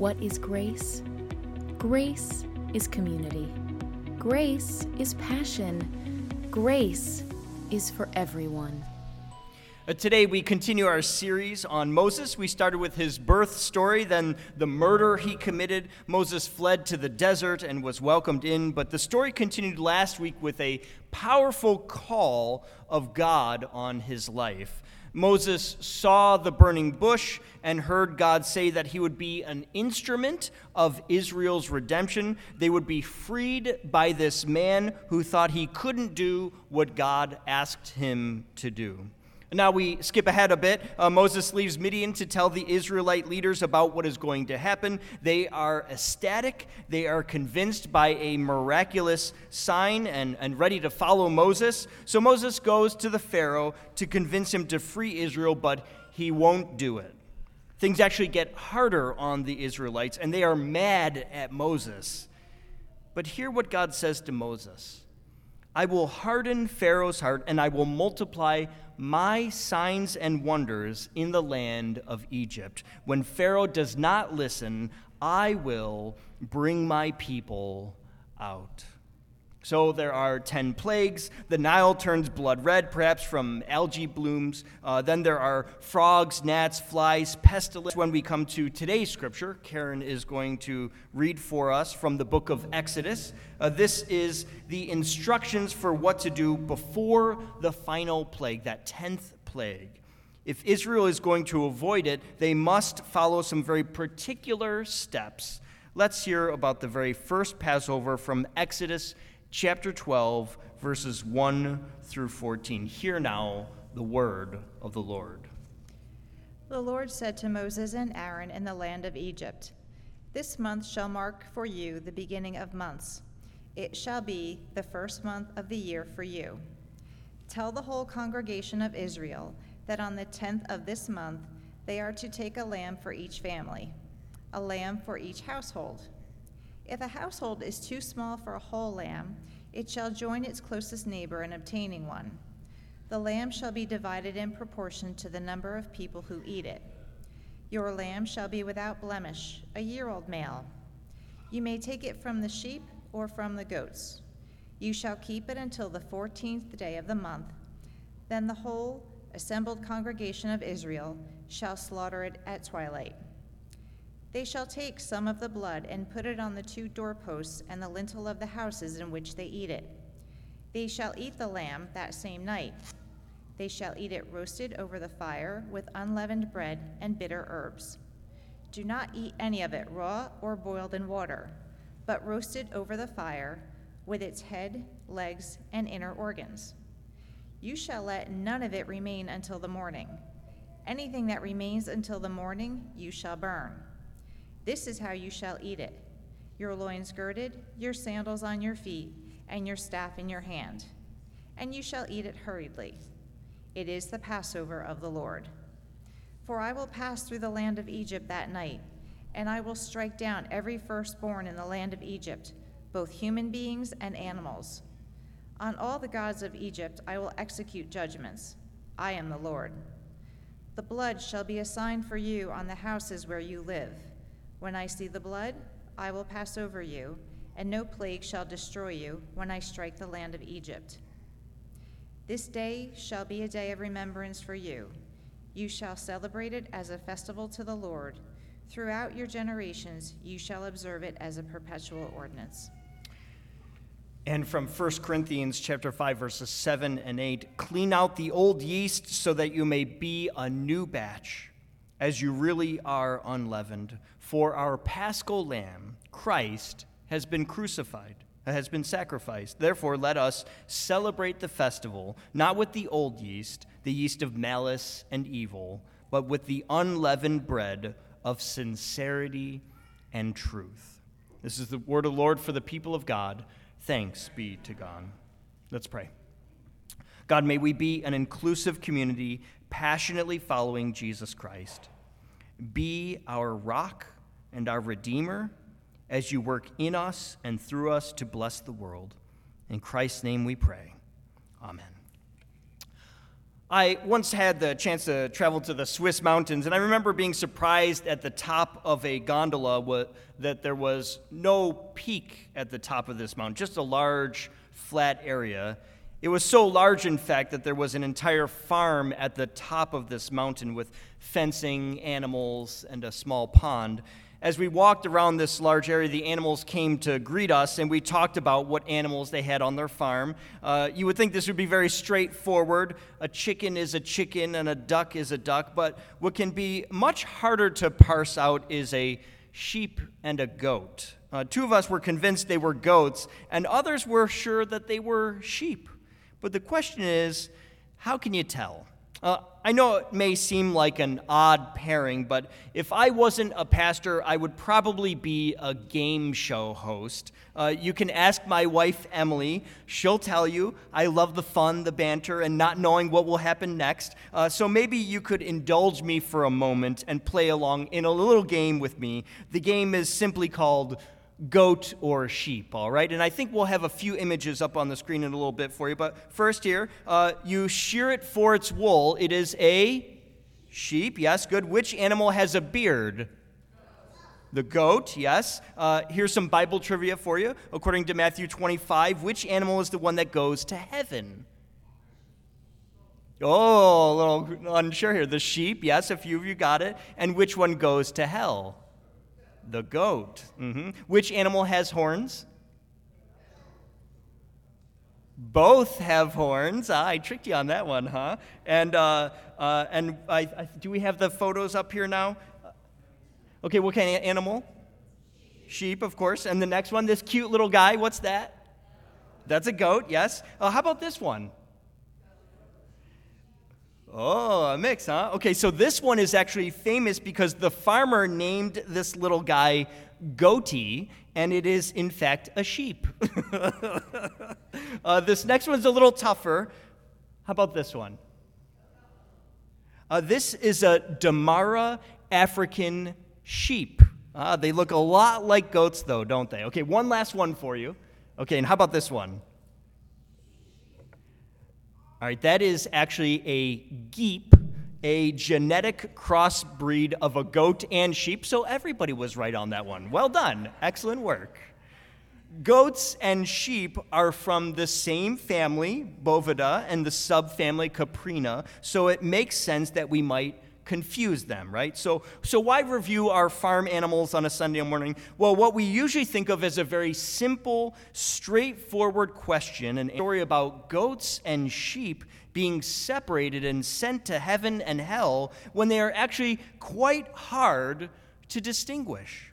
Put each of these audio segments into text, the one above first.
What is grace? Grace is community. Grace is passion. Grace is for everyone. Uh, Today, we continue our series on Moses. We started with his birth story, then the murder he committed. Moses fled to the desert and was welcomed in, but the story continued last week with a powerful call of God on his life. Moses saw the burning bush and heard God say that he would be an instrument of Israel's redemption. They would be freed by this man who thought he couldn't do what God asked him to do. Now we skip ahead a bit. Uh, Moses leaves Midian to tell the Israelite leaders about what is going to happen. They are ecstatic. They are convinced by a miraculous sign and, and ready to follow Moses. So Moses goes to the Pharaoh to convince him to free Israel, but he won't do it. Things actually get harder on the Israelites, and they are mad at Moses. But hear what God says to Moses I will harden Pharaoh's heart, and I will multiply my signs and wonders in the land of Egypt. When Pharaoh does not listen, I will bring my people out. So there are 10 plagues. The Nile turns blood red, perhaps from algae blooms. Uh, then there are frogs, gnats, flies, pestilence. When we come to today's scripture, Karen is going to read for us from the book of Exodus. Uh, this is the instructions for what to do before the final plague, that 10th plague. If Israel is going to avoid it, they must follow some very particular steps. Let's hear about the very first Passover from Exodus chapter 12, verses 1 through 14. Hear now the word of the Lord. The Lord said to Moses and Aaron in the land of Egypt, This month shall mark for you the beginning of months. It shall be the first month of the year for you. Tell the whole congregation of Israel that on the tenth of this month they are to take a lamb for each family, a lamb for each household. If a household is too small for a whole lamb, it shall join its closest neighbor in obtaining one. The lamb shall be divided in proportion to the number of people who eat it. Your lamb shall be without blemish, a year old male. You may take it from the sheep or from the goats. You shall keep it until the fourteenth day of the month. Then the whole assembled congregation of Israel shall slaughter it at twilight. They shall take some of the blood and put it on the two doorposts and the lintel of the houses in which they eat it. They shall eat the lamb that same night. They shall eat it roasted over the fire with unleavened bread and bitter herbs. Do not eat any of it raw or boiled in water, but roasted over the fire with its head, legs, and inner organs. You shall let none of it remain until the morning. Anything that remains until the morning you shall burn. This is how you shall eat it your loins girded, your sandals on your feet, and your staff in your hand. And you shall eat it hurriedly. It is the Passover of the Lord. For I will pass through the land of Egypt that night, and I will strike down every firstborn in the land of Egypt, both human beings and animals. On all the gods of Egypt I will execute judgments. I am the Lord. The blood shall be a sign for you on the houses where you live. When I see the blood, I will pass over you, and no plague shall destroy you when I strike the land of Egypt. This day shall be a day of remembrance for you. You shall celebrate it as a festival to the Lord. Throughout your generations, you shall observe it as a perpetual ordinance. And from 1 Corinthians chapter 5 verses 7 and 8, clean out the old yeast so that you may be a new batch, as you really are unleavened. For our paschal lamb, Christ, has been crucified, has been sacrificed. Therefore, let us celebrate the festival, not with the old yeast, the yeast of malice and evil, but with the unleavened bread of sincerity and truth. This is the word of the Lord for the people of God. Thanks be to God. Let's pray. God, may we be an inclusive community passionately following Jesus Christ. Be our rock and our Redeemer as you work in us and through us to bless the world. In Christ's name we pray. Amen. I once had the chance to travel to the Swiss mountains, and I remember being surprised at the top of a gondola that there was no peak at the top of this mountain, just a large, flat area. It was so large, in fact, that there was an entire farm at the top of this mountain with fencing, animals, and a small pond as we walked around this large area, the animals came to greet us, and we talked about what animals they had on their farm. Uh, you would think this would be very straightforward. A chicken is a chicken, and a duck is a duck. But what can be much harder to parse out is a sheep and a goat. Uh, two of us were convinced they were goats, and others were sure that they were sheep. But the question is how can you tell? Uh, I know it may seem like an odd pairing, but if I wasn't a pastor, I would probably be a game show host. Uh, you can ask my wife, Emily. She'll tell you I love the fun, the banter, and not knowing what will happen next. Uh, so maybe you could indulge me for a moment and play along in a little game with me. The game is simply called goat or sheep, all right? And I think we'll have a few images up on the screen in a little bit for you. But first, here, uh, you shear it for its wool. It is a sheep, yes, good. Which animal has a beard? The goat, yes. Uh, here's some Bible trivia for you. According to Matthew 25, which animal is the one that goes to heaven? Oh, a little unsure here. The sheep, yes, a few of you got it. And which one goes to hell? The goat. Mm-hmm. Which animal has horns? Both have horns. Ah, I tricked you on that one, huh? And uh, uh, and I, I, do we have the photos up here now? Okay, what kind of animal? Sheep, of course. And the next one, this cute little guy. What's that? That's a goat. Yes. Uh, how about this one? Oh, a mix, huh? Okay, so this one is actually famous because the farmer named this little guy Goatee, and it is, in fact, a sheep. uh, this next one's a little tougher. How about this one? Uh, this is a Damara African sheep. Uh, they look a lot like goats, though, don't they? Okay, one last one for you. Okay, and how about this one? All right, that is actually a geep, a genetic crossbreed of a goat and sheep. So everybody was right on that one. Well done. Excellent work. Goats and sheep are from the same family, Bovidae, and the subfamily Caprinae, so it makes sense that we might confuse them, right? So, so why review our farm animals on a Sunday morning? Well, what we usually think of as a very simple, straightforward question, an story about goats and sheep being separated and sent to heaven and hell when they are actually quite hard to distinguish.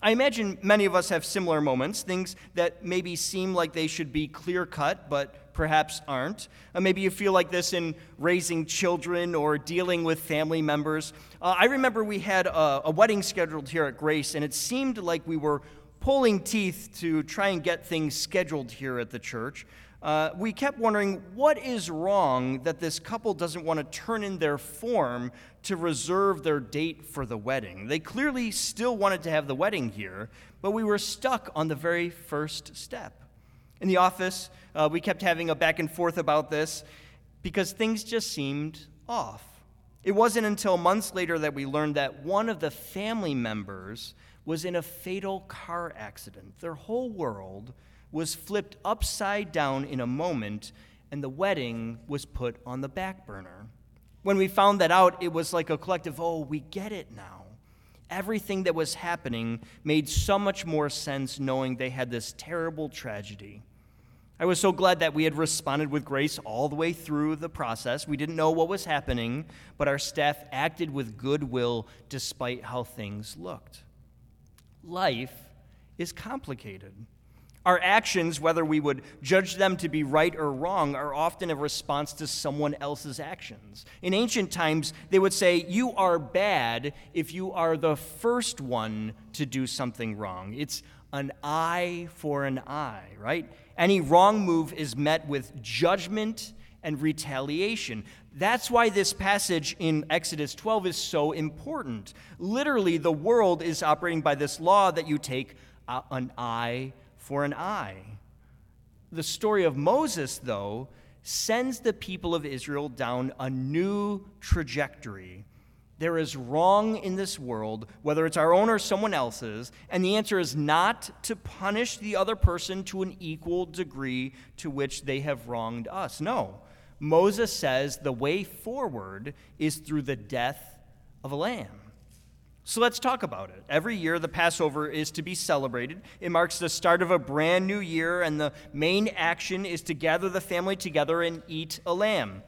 I imagine many of us have similar moments, things that maybe seem like they should be clear cut, but perhaps aren't. Uh, maybe you feel like this in raising children or dealing with family members. Uh, I remember we had a, a wedding scheduled here at Grace, and it seemed like we were pulling teeth to try and get things scheduled here at the church. Uh, we kept wondering what is wrong that this couple doesn't want to turn in their form to reserve their date for the wedding. They clearly still wanted to have the wedding here, but we were stuck on the very first step. In the office, uh, we kept having a back and forth about this because things just seemed off. It wasn't until months later that we learned that one of the family members was in a fatal car accident. Their whole world was flipped upside down in a moment, and the wedding was put on the back burner. When we found that out, it was like a collective, oh, we get it now. Everything that was happening made so much more sense knowing they had this terrible tragedy. I was so glad that we had responded with grace all the way through the process. We didn't know what was happening, but our staff acted with goodwill despite how things looked. Life is complicated. Our actions, whether we would judge them to be right or wrong, are often a response to someone else's actions. In ancient times, they would say, You are bad if you are the first one to do something wrong. It's an eye for an eye, right? Any wrong move is met with judgment and retaliation. That's why this passage in Exodus 12 is so important. Literally, the world is operating by this law that you take an eye for an eye. The story of Moses, though, sends the people of Israel down a new trajectory. There is wrong in this world, whether it's our own or someone else's, and the answer is not to punish the other person to an equal degree to which they have wronged us. No. Moses says the way forward is through the death of a lamb. So let's talk about it. Every year, the Passover is to be celebrated. It marks the start of a brand new year, and the main action is to gather the family together and eat a lamb.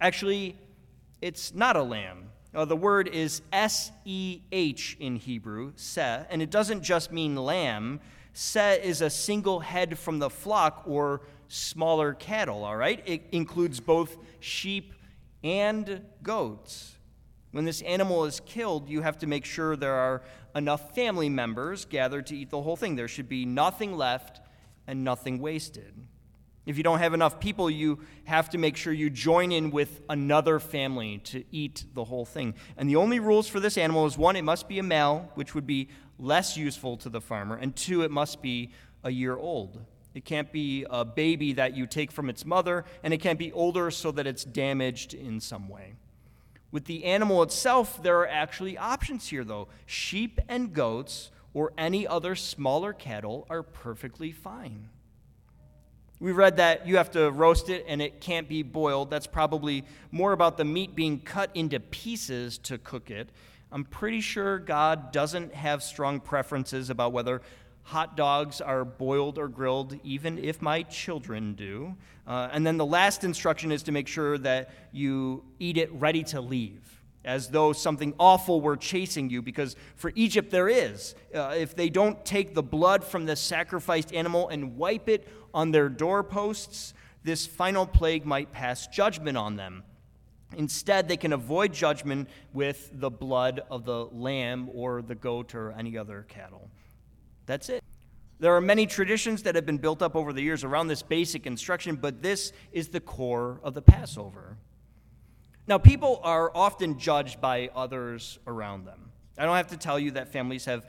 Actually, it's not a lamb. Uh, the word is S E H in Hebrew, seh, and it doesn't just mean lamb. Seh is a single head from the flock or smaller cattle, all right? It includes both sheep and goats. When this animal is killed, you have to make sure there are enough family members gathered to eat the whole thing. There should be nothing left and nothing wasted. If you don't have enough people, you have to make sure you join in with another family to eat the whole thing. And the only rules for this animal is one, it must be a male, which would be less useful to the farmer, and two, it must be a year old. It can't be a baby that you take from its mother, and it can't be older so that it's damaged in some way. With the animal itself, there are actually options here, though. Sheep and goats or any other smaller cattle are perfectly fine. We read that you have to roast it and it can't be boiled. That's probably more about the meat being cut into pieces to cook it. I'm pretty sure God doesn't have strong preferences about whether hot dogs are boiled or grilled, even if my children do. Uh, and then the last instruction is to make sure that you eat it ready to leave, as though something awful were chasing you, because for Egypt there is. Uh, if they don't take the blood from the sacrificed animal and wipe it on their doorposts, this final plague might pass judgment on them. Instead, they can avoid judgment with the blood of the lamb or the goat or any other cattle. That's it. There are many traditions that have been built up over the years around this basic instruction, but this is the core of the Passover. Now, people are often judged by others around them. I don't have to tell you that families have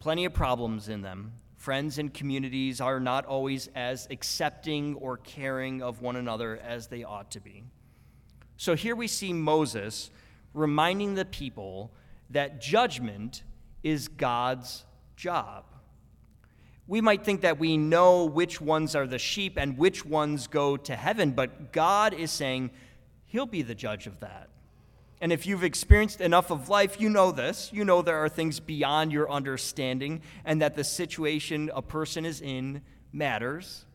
plenty of problems in them. Friends and communities are not always as accepting or caring of one another as they ought to be. So here we see Moses reminding the people that judgment is God's job we might think that we know which ones are the sheep and which ones go to heaven, but God is saying He'll be the judge of that. And if you've experienced enough of life, you know this. You know there are things beyond your understanding, and that the situation a person is in matters.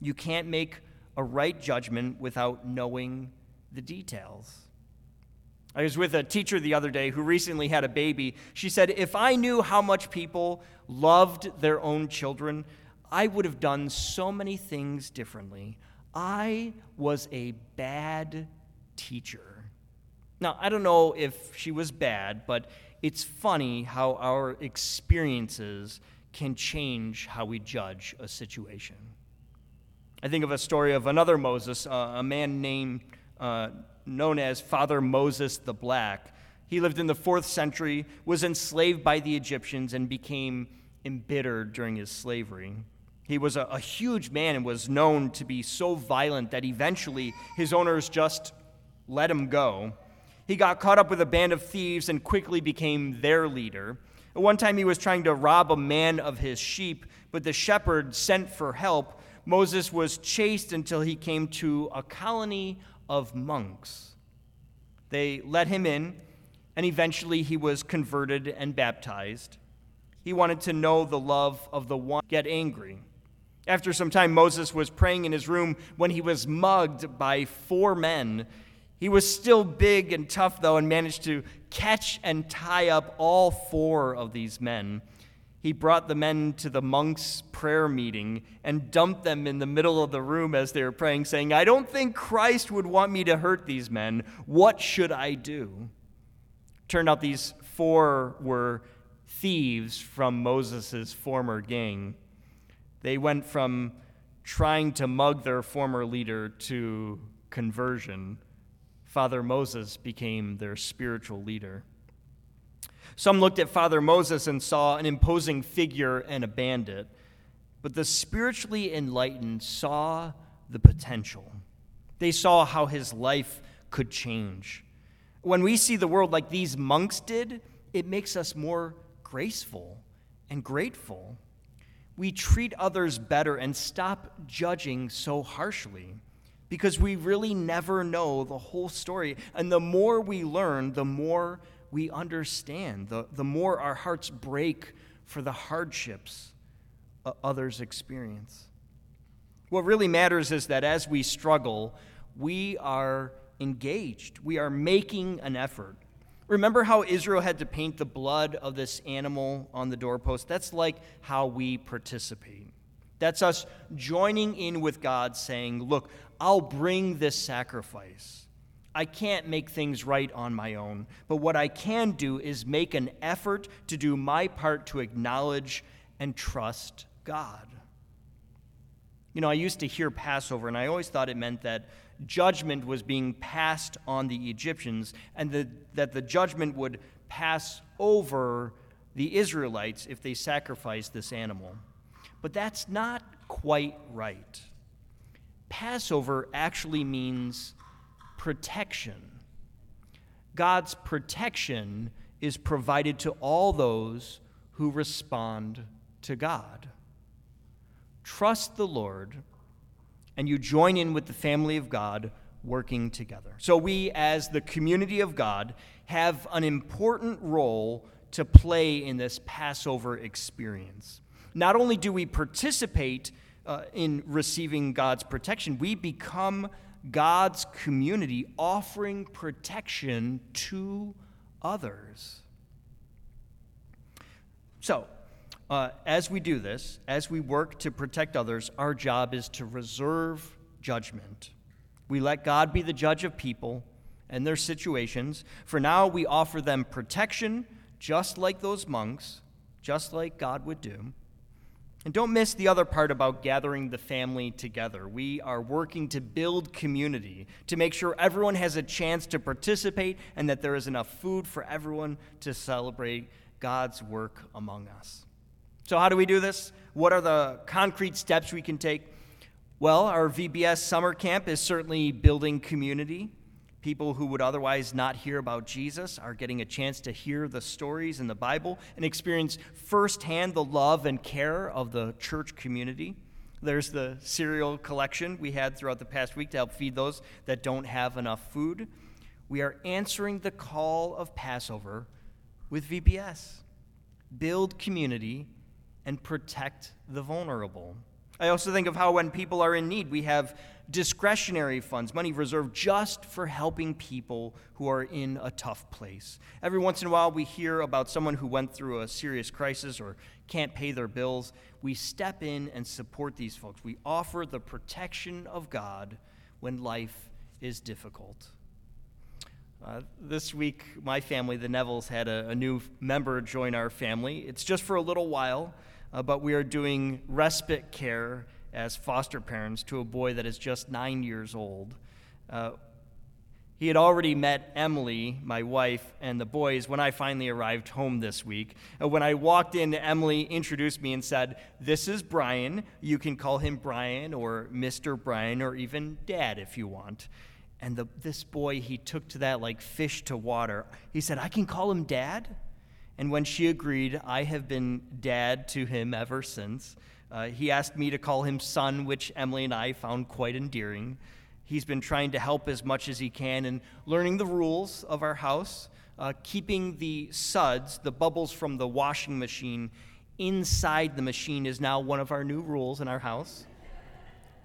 You can't make a right judgment without knowing the details. I was with a teacher the other day who recently had a baby. She said, If I knew how much people loved their own children, I would have done so many things differently. I was a bad teacher. Now, I don't know if she was bad, but it's funny how our experiences can change how we judge a situation. I think of a story of another Moses, uh, a man named. Uh, known as Father Moses the Black. He lived in the fourth century, was enslaved by the Egyptians, and became embittered during his slavery. He was a, a, huge man and was known to be so violent that eventually his owners just let him go. He got caught up with a band of thieves and quickly became their leader. At one time, he was trying to rob a man of his sheep, but the shepherd sent for help. Moses was chased until he came to a colony of monks. They let him in, and eventually he was converted and baptized. He wanted to know the love of the one, get angry. After some time, Moses was praying in his room when he was mugged by four men. He was still big and tough, though, and managed to catch and tie up all four of these men he brought the men to the monks' prayer meeting and dumped them in the middle of the room as they were praying, saying, I don't think Christ would want me to hurt these men. What should I do? Turned out these four were thieves from Moses' former gang. They went from trying to mug their former leader to conversion. Father Moses became their spiritual leader. Some looked at Father Moses and saw an imposing figure and a bandit, but the spiritually enlightened saw the potential. They saw how his life could change. When we see the world like these monks did, it makes us more graceful and grateful. We treat others better and stop judging so harshly because we really never know the whole story. And the more we learn, the more we understand, the, the more our hearts break for the hardships others experience. What really matters is that as we struggle, we are engaged, we are making an effort. Remember how Israel had to paint the blood of this animal on the doorpost? That's like how we participate. That's us joining in with God, saying, Look, I'll bring this sacrifice. I can't make things right on my own, but what I can do is make an effort to do my part to acknowledge and trust God. You know, I used to hear Passover, and I always thought it meant that judgment was being passed on the Egyptians, and the, that the judgment would pass over the Israelites if they sacrificed this animal. But that's not quite right. Passover actually means protection. God's protection is provided to all those who respond to God. Trust the Lord, and you join in with the family of God working together. So, we, as the community of God, have an important role to play in this Passover experience. Not only do we participate uh, in receiving God's protection, we become God's community offering protection to others. So, uh, as we do this, as we work to protect others, our job is to reserve judgment. We let God be the judge of people and their situations. For now, we offer them protection, just like those monks, just like God would do. And don't miss the other part about gathering the family together. We are working to build community, to make sure everyone has a chance to participate and that there is enough food for everyone to celebrate God's work among us. So, how do we do this? What are the concrete steps we can take? Well, our VBS summer camp is certainly building community. People who would otherwise not hear about Jesus are getting a chance to hear the stories in the Bible and experience firsthand the love and care of the church community. There's the cereal collection we had throughout the past week to help feed those that don't have enough food. We are answering the call of Passover with VBS build community and protect the vulnerable. I also think of how when people are in need, we have discretionary funds, money reserved just for helping people who are in a tough place. Every once in a while, we hear about someone who went through a serious crisis or can't pay their bills. We step in and support these folks. We offer the protection of God when life is difficult. Uh, this week, my family, the Nevilles, had a, a, new member join our family. It's just for a little while, uh, but we are doing respite care as foster parents to a boy that is just nine years old. Uh, he had already met Emily, my wife, and the boys when I finally arrived home this week. Uh, when I walked in, Emily introduced me and said, This is Brian. You can call him Brian or Mr. Brian or even Dad if you want. And the, this boy, he took to that like fish to water. He said, I can call him Dad? And when she agreed, I have been Dad to him ever since. Uh, he asked me to call him son, which Emily and I found quite endearing. He's been trying to help as much as he can in learning the rules of our house, uh, keeping the suds, the bubbles from the washing machine, inside the machine is now one of our new rules in our house.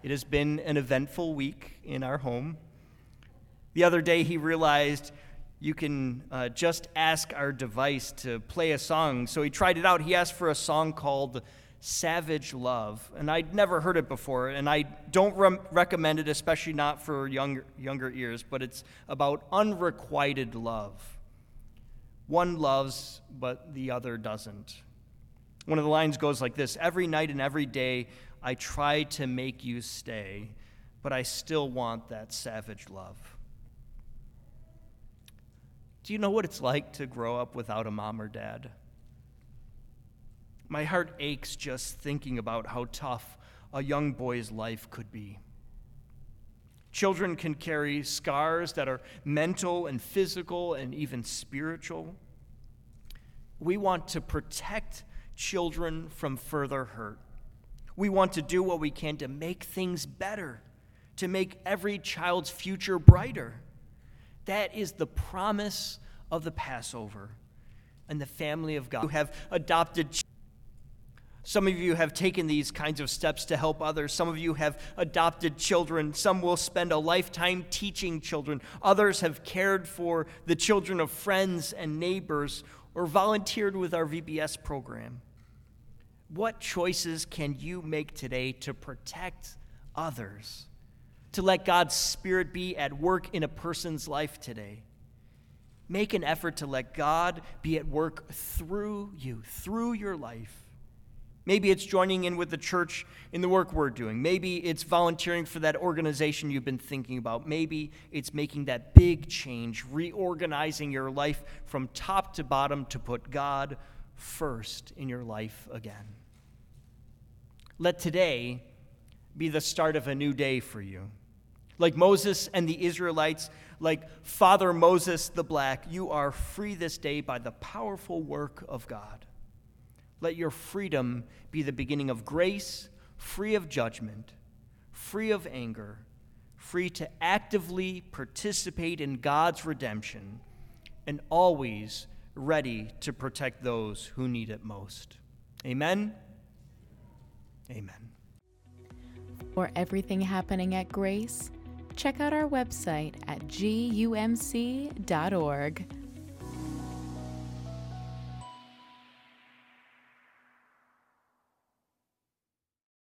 It has been an eventful week in our home. The other day, he realized you can uh, just ask our device to play a song. So he tried it out. He asked for a song called Savage Love. And I'd never heard it before, and I don't re- recommend it, especially not for younger, younger ears, but it's about unrequited love. One loves, but the other doesn't. One of the lines goes like this Every night and every day, I try to make you stay, but I still want that savage love. Do you know what it's like to grow up without a mom or dad? My heart aches just thinking about how tough a young boy's life could be. Children can carry scars that are mental and physical and even spiritual. We want to protect children from further hurt. We want to do what we can to make things better, to make every child's future brighter. That is the promise of the Passover and the family of God who have adopted. Some of you have taken these kinds of steps to help others. Some of you have adopted children. Some will spend a lifetime teaching children. Others have cared for the children of friends and neighbors or volunteered with our VBS program. What choices can you make today to protect others? To let God's Spirit be at work in a person's life today? Make an effort to let God be at work through you, through your life. Maybe it's joining in with the church in the work we're doing. Maybe it's volunteering for that organization you've been thinking about. Maybe it's making that big change, reorganizing your life from top to bottom to put God first in your life again. Let today be the start of a new day for you. Like Moses and the Israelites, like Father Moses the Black, you are free this day by the powerful work of God. Let your freedom be the beginning of grace, free of judgment, free of anger, free to actively participate in God's redemption, and always ready to protect those who need it most. Amen. Amen. For everything happening at Grace, check out our website at gumc.org.